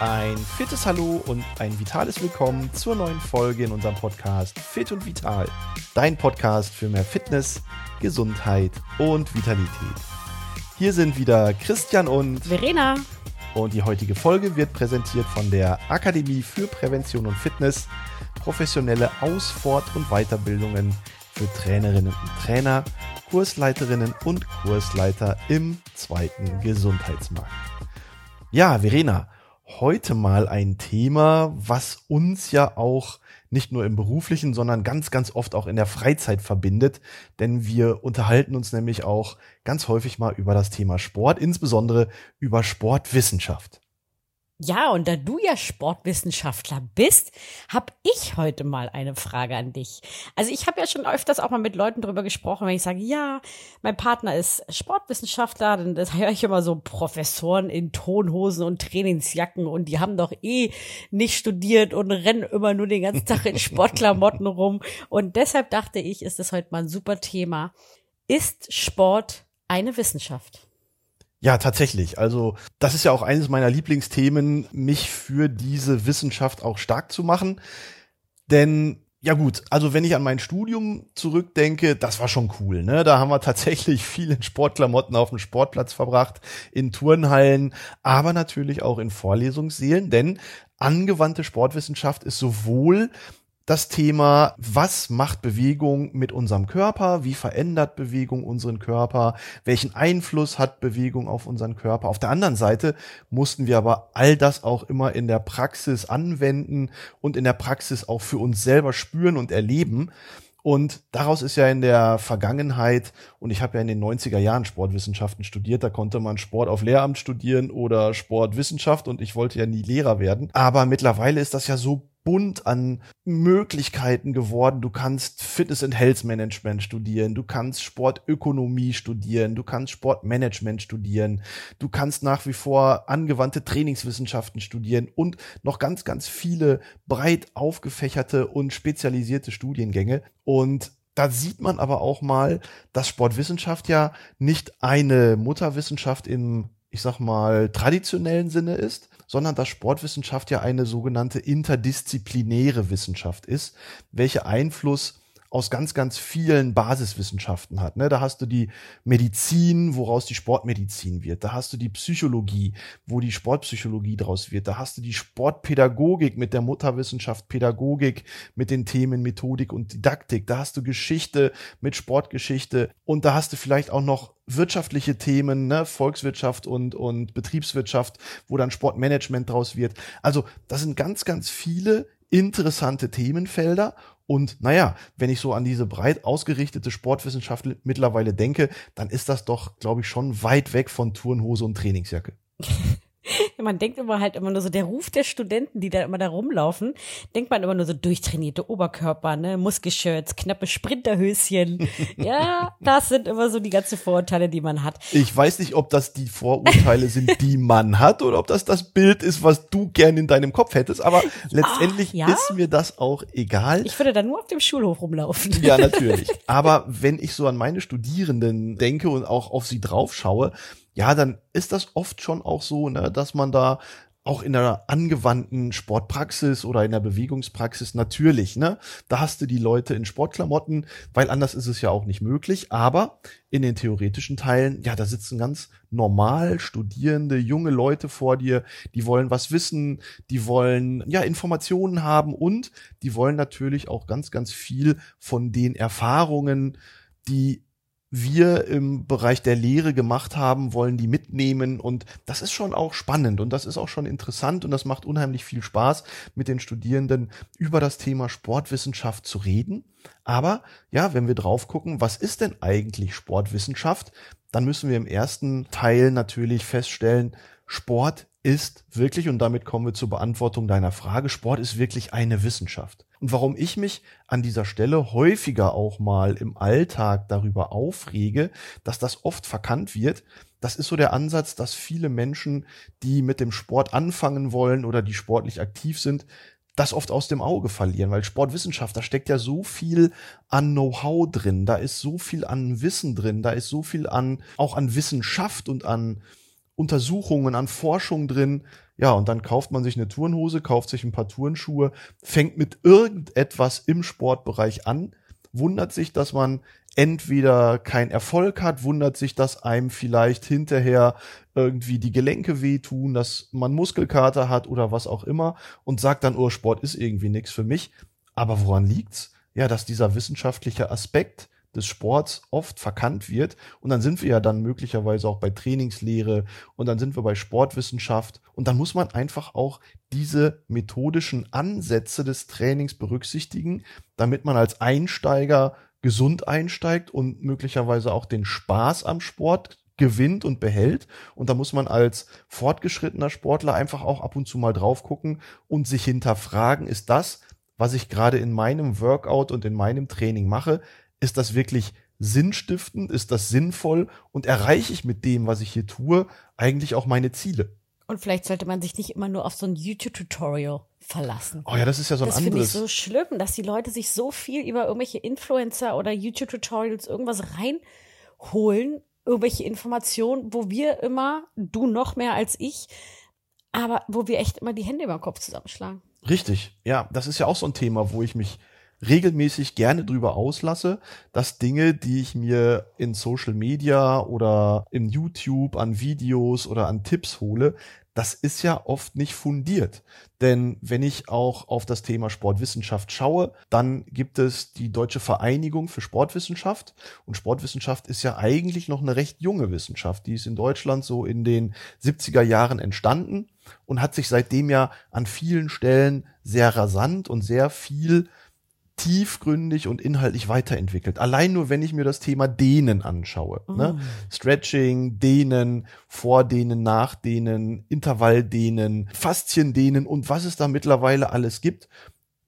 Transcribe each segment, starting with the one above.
Ein fittes Hallo und ein vitales Willkommen zur neuen Folge in unserem Podcast Fit und Vital. Dein Podcast für mehr Fitness, Gesundheit und Vitalität. Hier sind wieder Christian und Verena. Und die heutige Folge wird präsentiert von der Akademie für Prävention und Fitness, professionelle Aus-, Fort- und Weiterbildungen für Trainerinnen und Trainer, Kursleiterinnen und Kursleiter im zweiten Gesundheitsmarkt. Ja, Verena, heute mal ein Thema, was uns ja auch nicht nur im beruflichen, sondern ganz, ganz oft auch in der Freizeit verbindet. Denn wir unterhalten uns nämlich auch ganz häufig mal über das Thema Sport, insbesondere über Sportwissenschaft. Ja, und da du ja Sportwissenschaftler bist, habe ich heute mal eine Frage an dich. Also ich habe ja schon öfters auch mal mit Leuten drüber gesprochen, wenn ich sage, ja, mein Partner ist Sportwissenschaftler, dann das höre ich immer so Professoren in Tonhosen und Trainingsjacken und die haben doch eh nicht studiert und rennen immer nur den ganzen Tag in Sportklamotten rum. Und deshalb dachte ich, ist das heute mal ein super Thema. Ist Sport eine Wissenschaft? Ja, tatsächlich. Also das ist ja auch eines meiner Lieblingsthemen, mich für diese Wissenschaft auch stark zu machen. Denn ja gut, also wenn ich an mein Studium zurückdenke, das war schon cool. Ne? Da haben wir tatsächlich viel in Sportklamotten auf dem Sportplatz verbracht, in Turnhallen, aber natürlich auch in Vorlesungssälen, denn angewandte Sportwissenschaft ist sowohl das Thema, was macht Bewegung mit unserem Körper, wie verändert Bewegung unseren Körper, welchen Einfluss hat Bewegung auf unseren Körper. Auf der anderen Seite mussten wir aber all das auch immer in der Praxis anwenden und in der Praxis auch für uns selber spüren und erleben. Und daraus ist ja in der Vergangenheit, und ich habe ja in den 90er Jahren Sportwissenschaften studiert, da konnte man Sport auf Lehramt studieren oder Sportwissenschaft und ich wollte ja nie Lehrer werden. Aber mittlerweile ist das ja so bunt an Möglichkeiten geworden. Du kannst Fitness and Health Management studieren, du kannst Sportökonomie studieren, du kannst Sportmanagement studieren, du kannst nach wie vor angewandte Trainingswissenschaften studieren und noch ganz, ganz viele breit aufgefächerte und spezialisierte Studiengänge. Und da sieht man aber auch mal, dass Sportwissenschaft ja nicht eine Mutterwissenschaft im, ich sag mal, traditionellen Sinne ist, sondern dass Sportwissenschaft ja eine sogenannte interdisziplinäre Wissenschaft ist, welche Einfluss aus ganz, ganz vielen Basiswissenschaften hat. Ne? Da hast du die Medizin, woraus die Sportmedizin wird. Da hast du die Psychologie, wo die Sportpsychologie draus wird. Da hast du die Sportpädagogik mit der Mutterwissenschaft Pädagogik, mit den Themen Methodik und Didaktik. Da hast du Geschichte mit Sportgeschichte. Und da hast du vielleicht auch noch wirtschaftliche Themen, ne, Volkswirtschaft und, und Betriebswirtschaft, wo dann Sportmanagement draus wird. Also das sind ganz, ganz viele interessante Themenfelder. Und naja, wenn ich so an diese breit ausgerichtete Sportwissenschaft mittlerweile denke, dann ist das doch, glaube ich, schon weit weg von Turnhose und Trainingsjacke. man denkt immer halt immer nur so, der Ruf der Studenten, die da immer da rumlaufen, denkt man immer nur so durchtrainierte Oberkörper, ne, Muskelshirts, knappe Sprinterhöschen. ja, das sind immer so die ganzen Vorurteile, die man hat. Ich weiß nicht, ob das die Vorurteile sind, die man hat, oder ob das das Bild ist, was du gern in deinem Kopf hättest, aber letztendlich Ach, ja? ist mir das auch egal. Ich würde da nur auf dem Schulhof rumlaufen. Ja, natürlich. Aber wenn ich so an meine Studierenden denke und auch auf sie drauf schaue, ja, dann ist das oft schon auch so, ne, dass man da auch in einer angewandten Sportpraxis oder in der Bewegungspraxis natürlich, ne? Da hast du die Leute in Sportklamotten, weil anders ist es ja auch nicht möglich. Aber in den theoretischen Teilen, ja, da sitzen ganz normal studierende junge Leute vor dir, die wollen was wissen, die wollen ja Informationen haben und die wollen natürlich auch ganz, ganz viel von den Erfahrungen, die wir im Bereich der Lehre gemacht haben, wollen die mitnehmen und das ist schon auch spannend und das ist auch schon interessant und das macht unheimlich viel Spaß, mit den Studierenden über das Thema Sportwissenschaft zu reden. Aber ja, wenn wir drauf gucken, was ist denn eigentlich Sportwissenschaft, dann müssen wir im ersten Teil natürlich feststellen, Sport ist wirklich, und damit kommen wir zur Beantwortung deiner Frage, Sport ist wirklich eine Wissenschaft. Und warum ich mich an dieser Stelle häufiger auch mal im Alltag darüber aufrege, dass das oft verkannt wird, das ist so der Ansatz, dass viele Menschen, die mit dem Sport anfangen wollen oder die sportlich aktiv sind, das oft aus dem Auge verlieren, weil Sportwissenschaft, da steckt ja so viel an Know-how drin, da ist so viel an Wissen drin, da ist so viel an, auch an Wissenschaft und an Untersuchungen, an Forschung drin. Ja, und dann kauft man sich eine Turnhose, kauft sich ein paar Turnschuhe, fängt mit irgendetwas im Sportbereich an, wundert sich, dass man entweder keinen Erfolg hat, wundert sich, dass einem vielleicht hinterher irgendwie die Gelenke wehtun, dass man Muskelkater hat oder was auch immer und sagt dann, oh, Sport ist irgendwie nichts für mich. Aber woran liegt's? Ja, dass dieser wissenschaftliche Aspekt des Sports oft verkannt wird. Und dann sind wir ja dann möglicherweise auch bei Trainingslehre und dann sind wir bei Sportwissenschaft. Und dann muss man einfach auch diese methodischen Ansätze des Trainings berücksichtigen, damit man als Einsteiger gesund einsteigt und möglicherweise auch den Spaß am Sport gewinnt und behält. Und da muss man als fortgeschrittener Sportler einfach auch ab und zu mal drauf gucken und sich hinterfragen, ist das, was ich gerade in meinem Workout und in meinem Training mache, ist das wirklich sinnstiftend, ist das sinnvoll und erreiche ich mit dem, was ich hier tue, eigentlich auch meine Ziele? Und vielleicht sollte man sich nicht immer nur auf so ein YouTube-Tutorial verlassen. Oh ja, das ist ja so ein das anderes. Das finde ich so schlimm, dass die Leute sich so viel über irgendwelche Influencer oder YouTube-Tutorials irgendwas reinholen, irgendwelche Informationen, wo wir immer, du noch mehr als ich, aber wo wir echt immer die Hände über den Kopf zusammenschlagen. Richtig, ja, das ist ja auch so ein Thema, wo ich mich regelmäßig gerne drüber auslasse, dass Dinge, die ich mir in Social Media oder in YouTube an Videos oder an Tipps hole, das ist ja oft nicht fundiert. Denn wenn ich auch auf das Thema Sportwissenschaft schaue, dann gibt es die Deutsche Vereinigung für Sportwissenschaft. Und Sportwissenschaft ist ja eigentlich noch eine recht junge Wissenschaft. Die ist in Deutschland so in den 70er Jahren entstanden und hat sich seitdem ja an vielen Stellen sehr rasant und sehr viel tiefgründig und inhaltlich weiterentwickelt. Allein nur, wenn ich mir das Thema Dehnen anschaue. Mm. Ne? Stretching, Dehnen, Vordehnen, Nachdehnen, Intervalldehnen, Fasziendehnen und was es da mittlerweile alles gibt.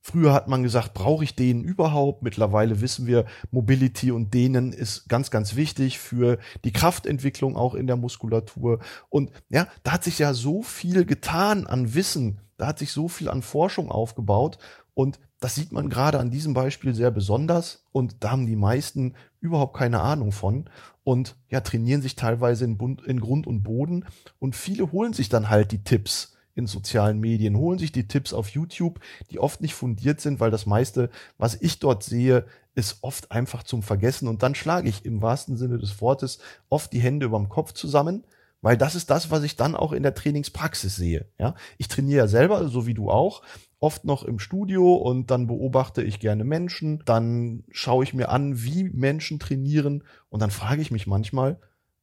Früher hat man gesagt, brauche ich Dehnen überhaupt? Mittlerweile wissen wir, Mobility und Dehnen ist ganz, ganz wichtig für die Kraftentwicklung auch in der Muskulatur. Und ja, da hat sich ja so viel getan an Wissen, da hat sich so viel an Forschung aufgebaut. Und das sieht man gerade an diesem Beispiel sehr besonders und da haben die meisten überhaupt keine Ahnung von und ja, trainieren sich teilweise in, Bund, in Grund und Boden und viele holen sich dann halt die Tipps in sozialen Medien, holen sich die Tipps auf YouTube, die oft nicht fundiert sind, weil das meiste, was ich dort sehe, ist oft einfach zum Vergessen und dann schlage ich im wahrsten Sinne des Wortes oft die Hände überm Kopf zusammen, weil das ist das, was ich dann auch in der Trainingspraxis sehe. Ja, ich trainiere ja selber, so wie du auch, oft noch im Studio und dann beobachte ich gerne Menschen, dann schaue ich mir an, wie Menschen trainieren und dann frage ich mich manchmal,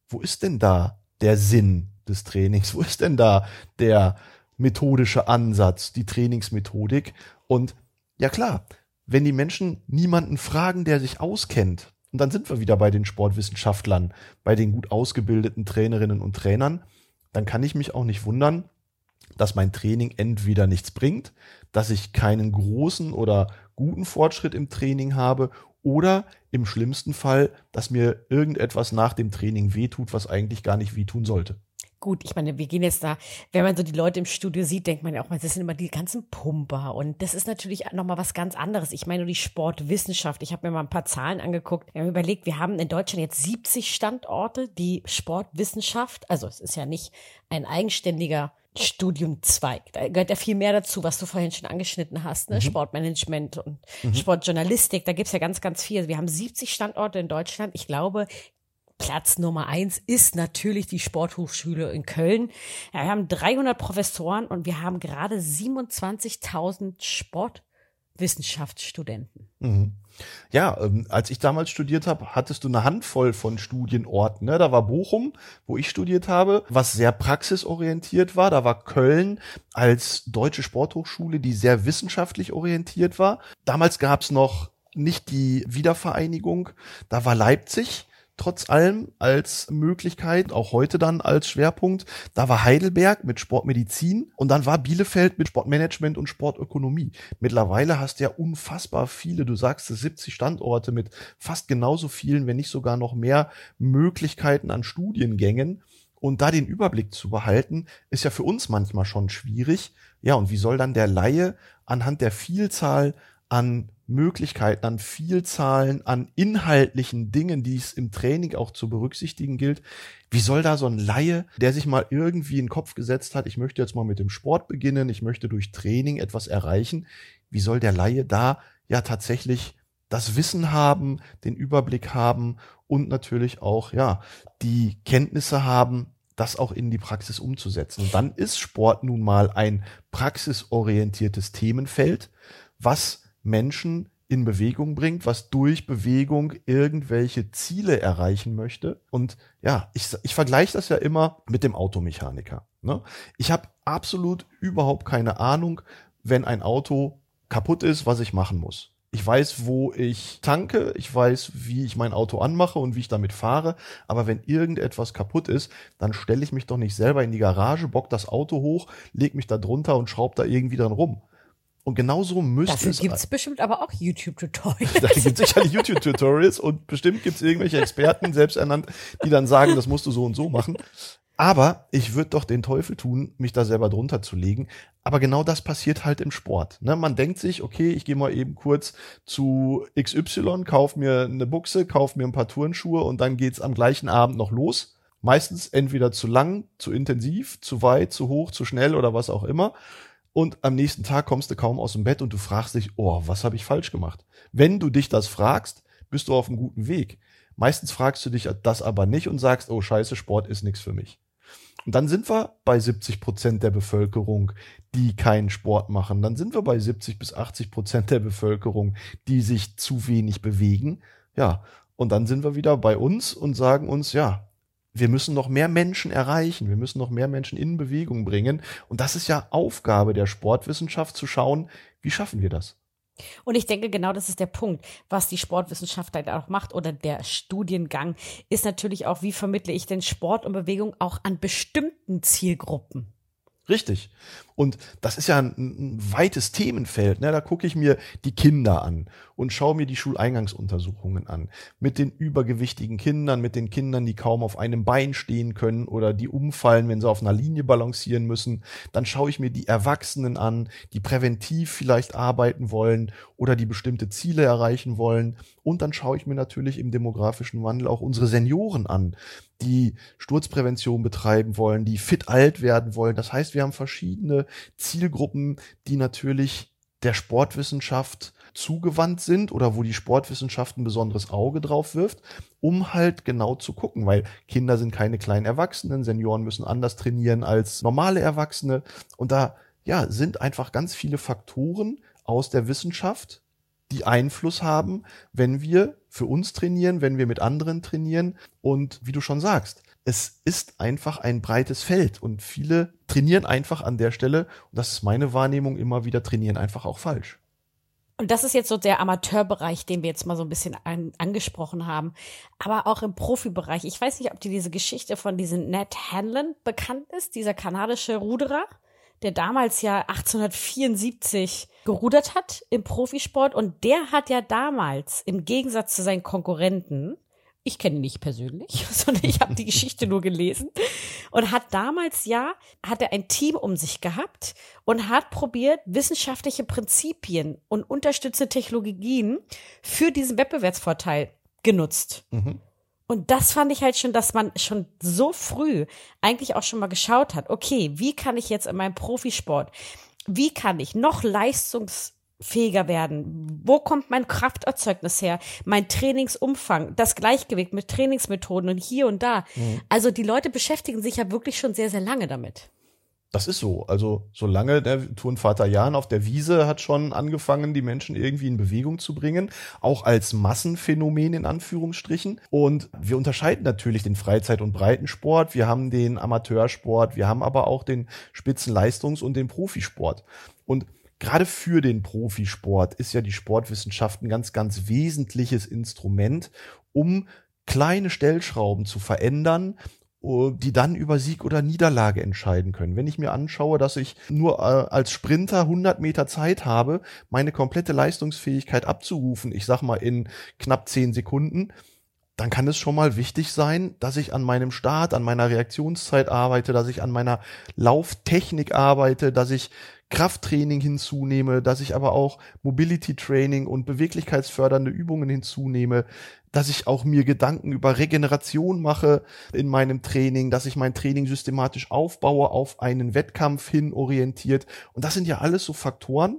wo ist denn da der Sinn des Trainings? Wo ist denn da der methodische Ansatz, die Trainingsmethodik? Und ja klar, wenn die Menschen niemanden fragen, der sich auskennt, und dann sind wir wieder bei den Sportwissenschaftlern, bei den gut ausgebildeten Trainerinnen und Trainern, dann kann ich mich auch nicht wundern, dass mein Training entweder nichts bringt, dass ich keinen großen oder guten Fortschritt im Training habe oder im schlimmsten Fall, dass mir irgendetwas nach dem Training wehtut, was eigentlich gar nicht wehtun sollte. Gut, ich meine, wir gehen jetzt da, wenn man so die Leute im Studio sieht, denkt man ja auch, das sind immer die ganzen Pumper. Und das ist natürlich nochmal was ganz anderes. Ich meine nur die Sportwissenschaft. Ich habe mir mal ein paar Zahlen angeguckt. Wir haben überlegt, wir haben in Deutschland jetzt 70 Standorte, die Sportwissenschaft, also es ist ja nicht ein eigenständiger Studiumzweig. Da gehört ja viel mehr dazu, was du vorhin schon angeschnitten hast, ne? Mhm. Sportmanagement und mhm. Sportjournalistik. Da gibt's ja ganz, ganz viel. Wir haben 70 Standorte in Deutschland. Ich glaube, Platz Nummer eins ist natürlich die Sporthochschule in Köln. Ja, wir haben 300 Professoren und wir haben gerade 27.000 Sportwissenschaftsstudenten. Mhm. Ja, ähm, als ich damals studiert habe, hattest du eine Handvoll von Studienorten. Ne? Da war Bochum, wo ich studiert habe, was sehr praxisorientiert war. Da war Köln als deutsche Sporthochschule, die sehr wissenschaftlich orientiert war. Damals gab es noch nicht die Wiedervereinigung. Da war Leipzig trotz allem als Möglichkeit, auch heute dann als Schwerpunkt. Da war Heidelberg mit Sportmedizin und dann war Bielefeld mit Sportmanagement und Sportökonomie. Mittlerweile hast du ja unfassbar viele, du sagst es, 70 Standorte mit fast genauso vielen, wenn nicht sogar noch mehr Möglichkeiten an Studiengängen. Und da den Überblick zu behalten, ist ja für uns manchmal schon schwierig. Ja, und wie soll dann der Laie anhand der Vielzahl an Möglichkeiten, an Vielzahlen, an inhaltlichen Dingen, die es im Training auch zu berücksichtigen gilt. Wie soll da so ein Laie, der sich mal irgendwie in den Kopf gesetzt hat, ich möchte jetzt mal mit dem Sport beginnen, ich möchte durch Training etwas erreichen, wie soll der Laie da ja tatsächlich das Wissen haben, den Überblick haben und natürlich auch, ja, die Kenntnisse haben, das auch in die Praxis umzusetzen. Und dann ist Sport nun mal ein praxisorientiertes Themenfeld, was Menschen in Bewegung bringt, was durch Bewegung irgendwelche Ziele erreichen möchte. Und ja, ich, ich vergleiche das ja immer mit dem Automechaniker. Ne? Ich habe absolut überhaupt keine Ahnung, wenn ein Auto kaputt ist, was ich machen muss. Ich weiß, wo ich tanke, ich weiß, wie ich mein Auto anmache und wie ich damit fahre, aber wenn irgendetwas kaputt ist, dann stelle ich mich doch nicht selber in die Garage, bock das Auto hoch, leg mich da drunter und schraub da irgendwie dran rum. Und genauso müsste Dafür es. gibt es bestimmt aber auch YouTube-Tutorials. Da gibt sicherlich YouTube-Tutorials und bestimmt gibt es irgendwelche Experten, selbst ernannt, die dann sagen, das musst du so und so machen. Aber ich würde doch den Teufel tun, mich da selber drunter zu legen. Aber genau das passiert halt im Sport. Ne? Man denkt sich, okay, ich gehe mal eben kurz zu XY, kauf mir eine Buchse, kauf mir ein paar Turnschuhe und dann geht's am gleichen Abend noch los. Meistens entweder zu lang, zu intensiv, zu weit, zu hoch, zu schnell oder was auch immer. Und am nächsten Tag kommst du kaum aus dem Bett und du fragst dich, oh, was habe ich falsch gemacht? Wenn du dich das fragst, bist du auf einem guten Weg. Meistens fragst du dich das aber nicht und sagst, oh scheiße, Sport ist nichts für mich. Und dann sind wir bei 70 Prozent der Bevölkerung, die keinen Sport machen. Dann sind wir bei 70 bis 80 Prozent der Bevölkerung, die sich zu wenig bewegen. Ja, und dann sind wir wieder bei uns und sagen uns, ja, wir müssen noch mehr Menschen erreichen, wir müssen noch mehr Menschen in Bewegung bringen. Und das ist ja Aufgabe der Sportwissenschaft zu schauen, wie schaffen wir das? Und ich denke, genau das ist der Punkt, was die Sportwissenschaft halt auch macht oder der Studiengang, ist natürlich auch, wie vermittle ich denn Sport und Bewegung auch an bestimmten Zielgruppen. Richtig. Und das ist ja ein, ein weites Themenfeld. Ne? Da gucke ich mir die Kinder an und schaue mir die Schuleingangsuntersuchungen an. Mit den übergewichtigen Kindern, mit den Kindern, die kaum auf einem Bein stehen können oder die umfallen, wenn sie auf einer Linie balancieren müssen. Dann schaue ich mir die Erwachsenen an, die präventiv vielleicht arbeiten wollen oder die bestimmte Ziele erreichen wollen. Und dann schaue ich mir natürlich im demografischen Wandel auch unsere Senioren an, die Sturzprävention betreiben wollen, die fit alt werden wollen. Das heißt, wir haben verschiedene Zielgruppen, die natürlich der Sportwissenschaft zugewandt sind oder wo die Sportwissenschaft ein besonderes Auge drauf wirft, um halt genau zu gucken, weil Kinder sind keine kleinen Erwachsenen, Senioren müssen anders trainieren als normale Erwachsene und da ja sind einfach ganz viele Faktoren aus der Wissenschaft, die Einfluss haben, wenn wir für uns trainieren, wenn wir mit anderen trainieren und wie du schon sagst, es ist einfach ein breites Feld und viele trainieren einfach an der Stelle, und das ist meine Wahrnehmung immer wieder, trainieren einfach auch falsch. Und das ist jetzt so der Amateurbereich, den wir jetzt mal so ein bisschen an, angesprochen haben. Aber auch im Profibereich. Ich weiß nicht, ob dir diese Geschichte von diesem Ned Hanlon bekannt ist, dieser kanadische Ruderer, der damals ja 1874 gerudert hat im Profisport. Und der hat ja damals, im Gegensatz zu seinen Konkurrenten, ich kenne ihn nicht persönlich, sondern ich habe die Geschichte nur gelesen und hat damals ja, hat er ein Team um sich gehabt und hat probiert, wissenschaftliche Prinzipien und unterstützende Technologien für diesen Wettbewerbsvorteil genutzt. Mhm. Und das fand ich halt schon, dass man schon so früh eigentlich auch schon mal geschaut hat, okay, wie kann ich jetzt in meinem Profisport, wie kann ich noch leistungs fähiger werden? Wo kommt mein Krafterzeugnis her? Mein Trainingsumfang, das Gleichgewicht mit Trainingsmethoden und hier und da. Mhm. Also die Leute beschäftigen sich ja wirklich schon sehr, sehr lange damit. Das ist so. Also solange der Turnvater Jan auf der Wiese hat schon angefangen, die Menschen irgendwie in Bewegung zu bringen, auch als Massenphänomen in Anführungsstrichen. Und wir unterscheiden natürlich den Freizeit- und Breitensport, wir haben den Amateursport, wir haben aber auch den Spitzenleistungs- und den Profisport. Und gerade für den Profisport ist ja die Sportwissenschaft ein ganz, ganz wesentliches Instrument, um kleine Stellschrauben zu verändern, die dann über Sieg oder Niederlage entscheiden können. Wenn ich mir anschaue, dass ich nur äh, als Sprinter 100 Meter Zeit habe, meine komplette Leistungsfähigkeit abzurufen, ich sag mal in knapp 10 Sekunden, dann kann es schon mal wichtig sein, dass ich an meinem Start, an meiner Reaktionszeit arbeite, dass ich an meiner Lauftechnik arbeite, dass ich Krafttraining hinzunehme, dass ich aber auch Mobility Training und beweglichkeitsfördernde Übungen hinzunehme, dass ich auch mir Gedanken über Regeneration mache in meinem Training, dass ich mein Training systematisch aufbaue, auf einen Wettkampf hin orientiert. Und das sind ja alles so Faktoren,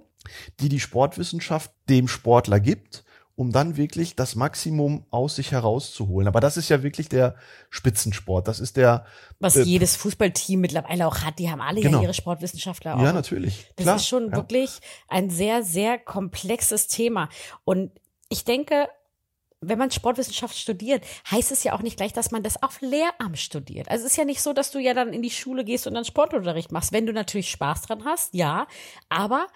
die die Sportwissenschaft dem Sportler gibt um dann wirklich das Maximum aus sich herauszuholen. Aber das ist ja wirklich der Spitzensport. Das ist der. Was äh, jedes Fußballteam mittlerweile auch hat. Die haben alle genau. ja ihre Sportwissenschaftler auch. Ja, natürlich. Das Klar. ist schon ja. wirklich ein sehr, sehr komplexes Thema. Und ich denke, wenn man Sportwissenschaft studiert, heißt es ja auch nicht gleich, dass man das auf Lehramt studiert. Also es ist ja nicht so, dass du ja dann in die Schule gehst und dann Sportunterricht machst. Wenn du natürlich Spaß dran hast, ja. Aber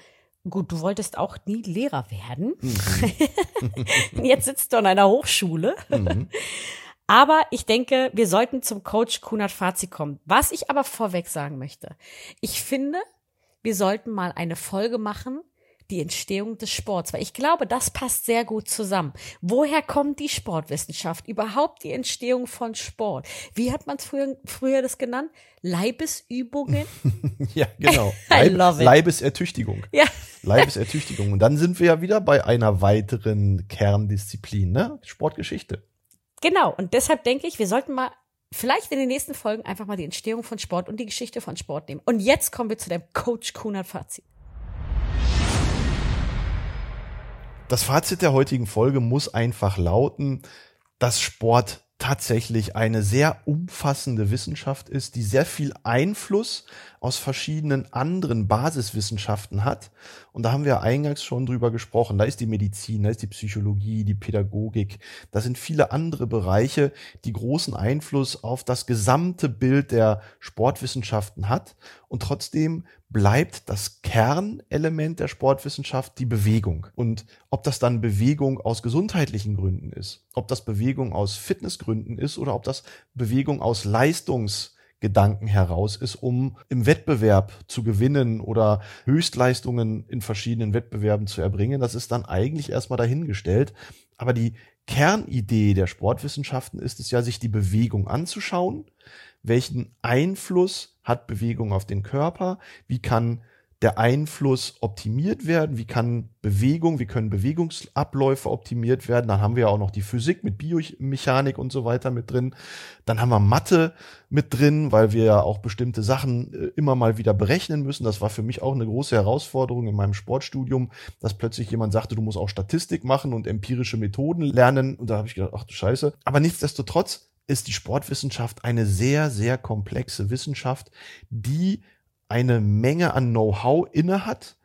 Gut, du wolltest auch nie Lehrer werden. Mhm. Jetzt sitzt du an einer Hochschule. Mhm. Aber ich denke, wir sollten zum Coach Kunert Fazit kommen. Was ich aber vorweg sagen möchte. Ich finde, wir sollten mal eine Folge machen, die Entstehung des Sports, weil ich glaube, das passt sehr gut zusammen. Woher kommt die Sportwissenschaft? Überhaupt die Entstehung von Sport? Wie hat man es früher, früher das genannt? Leibesübungen? ja, genau. Leib. Leibesertüchtigung. Ja. Leibesertüchtigung. Und dann sind wir ja wieder bei einer weiteren Kerndisziplin, ne? Sportgeschichte. Genau. Und deshalb denke ich, wir sollten mal vielleicht in den nächsten Folgen einfach mal die Entstehung von Sport und die Geschichte von Sport nehmen. Und jetzt kommen wir zu dem Coach Kunert Fazit. Das Fazit der heutigen Folge muss einfach lauten, dass Sport tatsächlich eine sehr umfassende Wissenschaft ist, die sehr viel Einfluss aus verschiedenen anderen Basiswissenschaften hat. Und da haben wir eingangs schon drüber gesprochen. Da ist die Medizin, da ist die Psychologie, die Pädagogik. Da sind viele andere Bereiche, die großen Einfluss auf das gesamte Bild der Sportwissenschaften hat. Und trotzdem bleibt das Kernelement der Sportwissenschaft die Bewegung. Und ob das dann Bewegung aus gesundheitlichen Gründen ist, ob das Bewegung aus Fitnessgründen ist oder ob das Bewegung aus Leistungs Gedanken heraus ist, um im Wettbewerb zu gewinnen oder Höchstleistungen in verschiedenen Wettbewerben zu erbringen. Das ist dann eigentlich erstmal dahingestellt. Aber die Kernidee der Sportwissenschaften ist es ja, sich die Bewegung anzuschauen. Welchen Einfluss hat Bewegung auf den Körper? Wie kann der Einfluss optimiert werden? Wie kann Bewegung, wie können Bewegungsabläufe optimiert werden? Dann haben wir auch noch die Physik mit Biomechanik und so weiter mit drin. Dann haben wir Mathe mit drin, weil wir ja auch bestimmte Sachen äh, immer mal wieder berechnen müssen. Das war für mich auch eine große Herausforderung in meinem Sportstudium, dass plötzlich jemand sagte, du musst auch Statistik machen und empirische Methoden lernen. Und da habe ich gedacht, ach du Scheiße. Aber nichtsdestotrotz ist die Sportwissenschaft eine sehr, sehr komplexe Wissenschaft, die eine Menge an Know-how inne hat,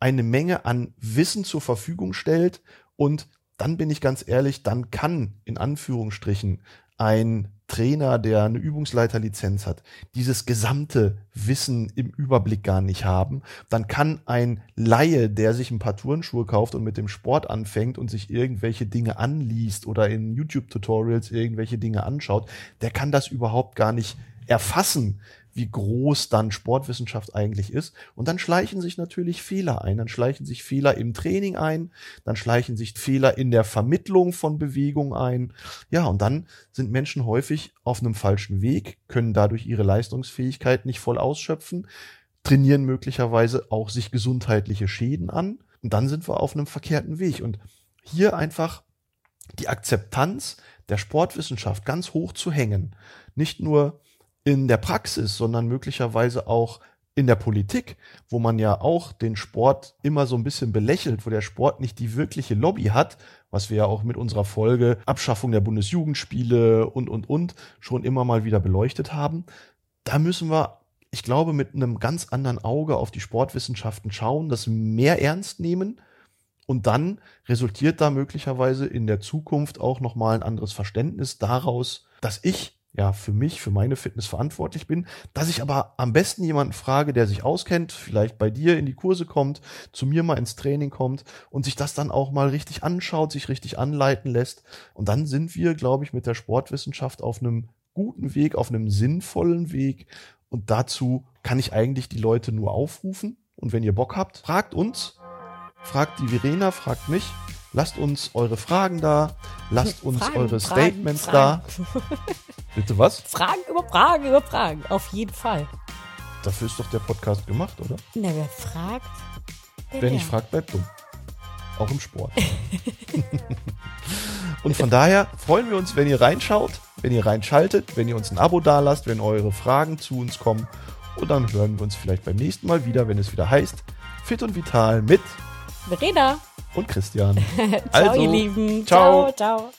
eine Menge an Wissen zur Verfügung stellt und dann bin ich ganz ehrlich, dann kann in Anführungsstrichen ein Trainer, der eine Übungsleiterlizenz hat, dieses gesamte Wissen im Überblick gar nicht haben, dann kann ein Laie, der sich ein paar Turnschuhe kauft und mit dem Sport anfängt und sich irgendwelche Dinge anliest oder in YouTube-Tutorials irgendwelche Dinge anschaut, der kann das überhaupt gar nicht erfassen, wie groß dann Sportwissenschaft eigentlich ist. Und dann schleichen sich natürlich Fehler ein. Dann schleichen sich Fehler im Training ein. Dann schleichen sich Fehler in der Vermittlung von Bewegung ein. Ja, und dann sind Menschen häufig auf einem falschen Weg, können dadurch ihre Leistungsfähigkeit nicht voll ausschöpfen, trainieren möglicherweise auch sich gesundheitliche Schäden an. Und dann sind wir auf einem verkehrten Weg. Und hier einfach die Akzeptanz der Sportwissenschaft ganz hoch zu hängen. Nicht nur in der Praxis, sondern möglicherweise auch in der Politik, wo man ja auch den Sport immer so ein bisschen belächelt, wo der Sport nicht die wirkliche Lobby hat, was wir ja auch mit unserer Folge Abschaffung der Bundesjugendspiele und, und, und schon immer mal wieder beleuchtet haben. Da müssen wir, ich glaube, mit einem ganz anderen Auge auf die Sportwissenschaften schauen, das mehr ernst nehmen und dann resultiert da möglicherweise in der Zukunft auch nochmal ein anderes Verständnis daraus, dass ich ja für mich, für meine Fitness verantwortlich bin, dass ich aber am besten jemanden frage, der sich auskennt, vielleicht bei dir in die Kurse kommt, zu mir mal ins Training kommt und sich das dann auch mal richtig anschaut, sich richtig anleiten lässt. Und dann sind wir, glaube ich, mit der Sportwissenschaft auf einem guten Weg, auf einem sinnvollen Weg. Und dazu kann ich eigentlich die Leute nur aufrufen. Und wenn ihr Bock habt, fragt uns, fragt die Verena, fragt mich. Lasst uns eure Fragen da, lasst uns Fragen, eure Fragen, Statements Fragen. da. Bitte was? Fragen über Fragen über Fragen, auf jeden Fall. dafür ist doch der Podcast gemacht, oder? Na, wer fragt? der Wer nicht fragt, bleibt dumm. Auch im Sport. Und von daher freuen wir uns, wenn ihr reinschaut, wenn ihr reinschaltet, wenn ihr uns ein Abo dalasst, wenn eure Fragen zu uns kommen. Und dann hören wir uns vielleicht beim nächsten Mal wieder, wenn es wieder heißt Fit und Vital mit Verena. und Christian. Ciao, Also, ihr Lieben. ciao. ciao. ciao.